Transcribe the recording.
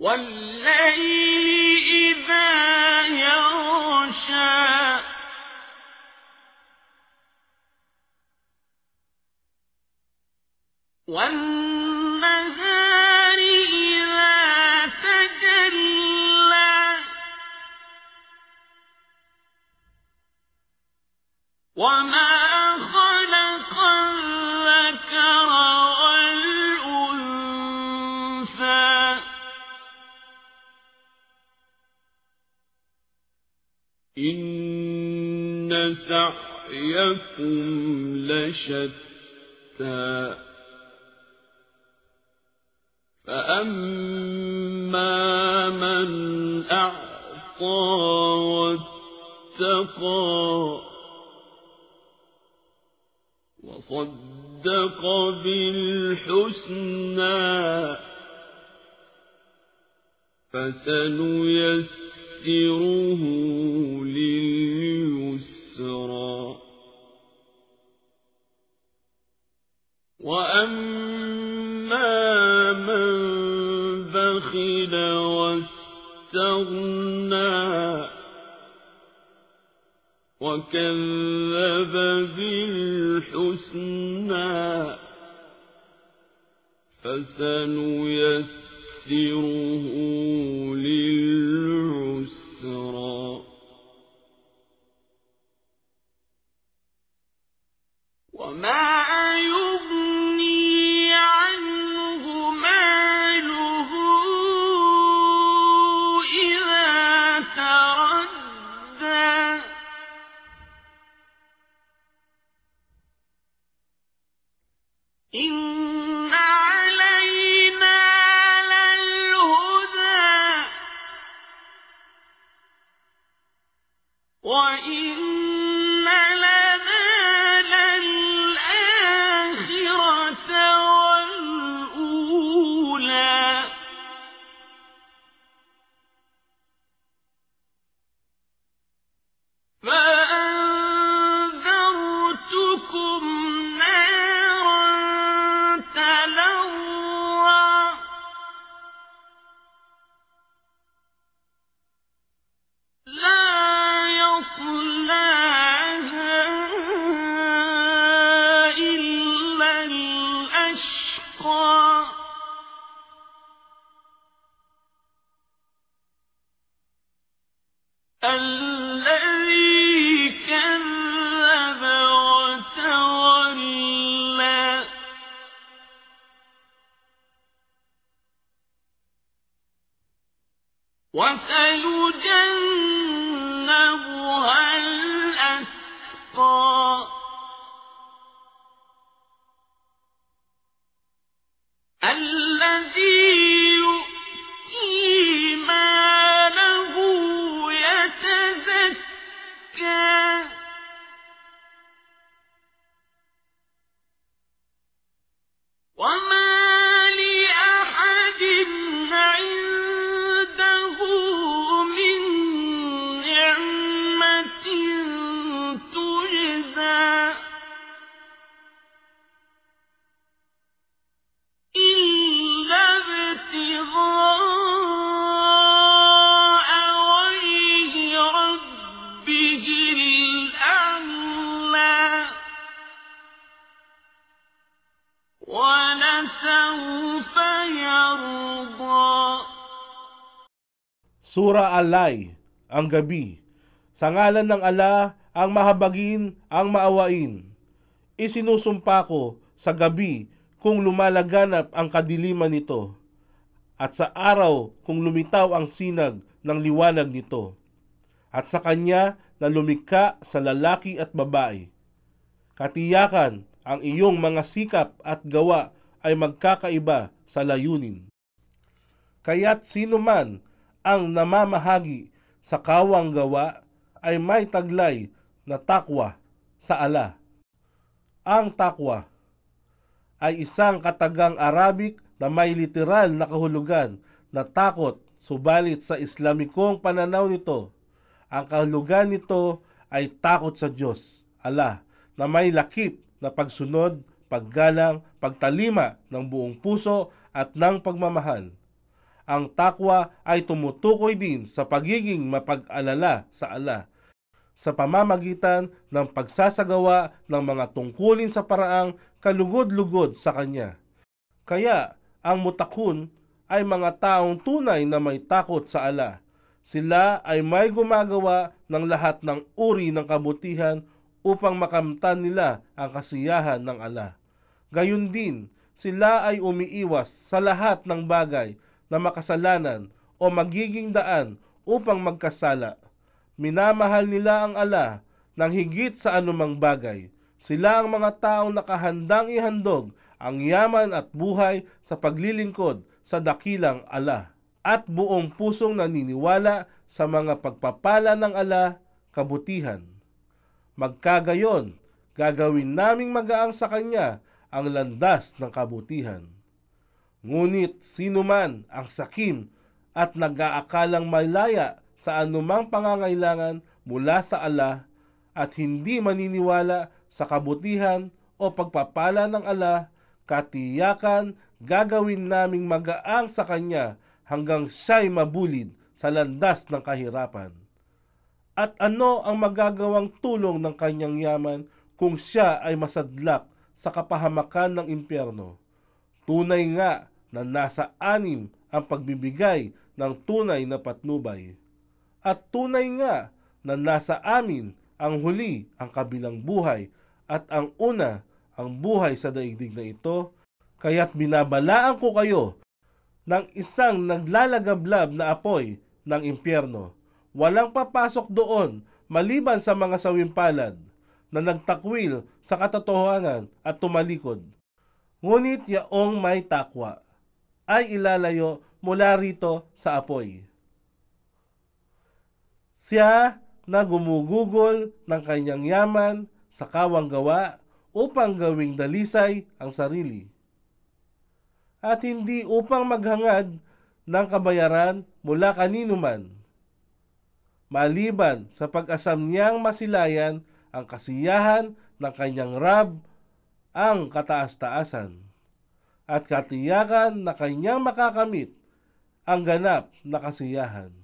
والليل إذا يغشى. والنهار إذا تجلى. وما خلق الذكر والأنثى. إن سعيكم لشتى فأما من أعطى واتقى وصدق بالحسنى فسنيسره لليسرى. وأما من بخل واستغنى وكذب بالحسنى فسنيسره للعسرى وما يغني عنه ماله إذا إن يتزكى Sura Alay, ang gabi. Sa ngalan ng ala, ang mahabagin, ang maawain. Isinusumpa ko sa gabi kung lumalaganap ang kadiliman nito, at sa araw kung lumitaw ang sinag ng liwanag nito, at sa kanya na lumikha sa lalaki at babae. Katiyakan ang iyong mga sikap at gawa ay magkakaiba sa layunin. Kaya't sino man ang namamahagi sa kawang gawa ay may taglay na takwa sa ala. Ang takwa ay isang katagang Arabic na may literal na kahulugan na takot, subalit sa Islamikong pananaw nito, ang kahulugan nito ay takot sa Diyos, ala, na may lakip na pagsunod, paggalang, pagtalima ng buong puso at ng pagmamahal. Ang takwa ay tumutukoy din sa pagiging mapag-alala sa ala sa pamamagitan ng pagsasagawa ng mga tungkulin sa paraang kalugod-lugod sa Kanya. Kaya ang mutakun ay mga taong tunay na may takot sa ala. Sila ay may gumagawa ng lahat ng uri ng kabutihan upang makamtan nila ang kasiyahan ng ala. Gayun din, sila ay umiiwas sa lahat ng bagay na makasalanan o magiging daan upang magkasala. Minamahal nila ang ala ng higit sa anumang bagay. Sila ang mga taong nakahandang ihandog ang yaman at buhay sa paglilingkod sa dakilang ala at buong pusong naniniwala sa mga pagpapala ng ala kabutihan. Magkagayon, gagawin naming magaang sa kanya ang landas ng kabutihan. Ngunit sino man ang sakim at nag-aakalang malaya sa anumang pangangailangan mula sa ala at hindi maniniwala sa kabutihan o pagpapala ng ala, katiyakan gagawin naming magaang sa kanya hanggang siya'y mabulid sa landas ng kahirapan. At ano ang magagawang tulong ng kanyang yaman kung siya ay masadlak sa kapahamakan ng impyerno? Tunay nga na nasa anim ang pagbibigay ng tunay na patnubay. At tunay nga na nasa amin ang huli ang kabilang buhay at ang una ang buhay sa daigdig na ito, kaya't binabalaan ko kayo ng isang naglalagablab na apoy ng impyerno. Walang papasok doon maliban sa mga sawimpalad na nagtakwil sa katotohanan at tumalikod. Ngunit yaong may takwa ay ilalayo mula rito sa apoy. Siya na gumugugol ng kanyang yaman sa kawang gawa upang gawing dalisay ang sarili. At hindi upang maghangad ng kabayaran mula kanino man. Maliban sa pag-asam niyang masilayan ang kasiyahan ng kanyang Rab ang kataas-taasan at katiyakan na kanyang makakamit ang ganap na kasiyahan.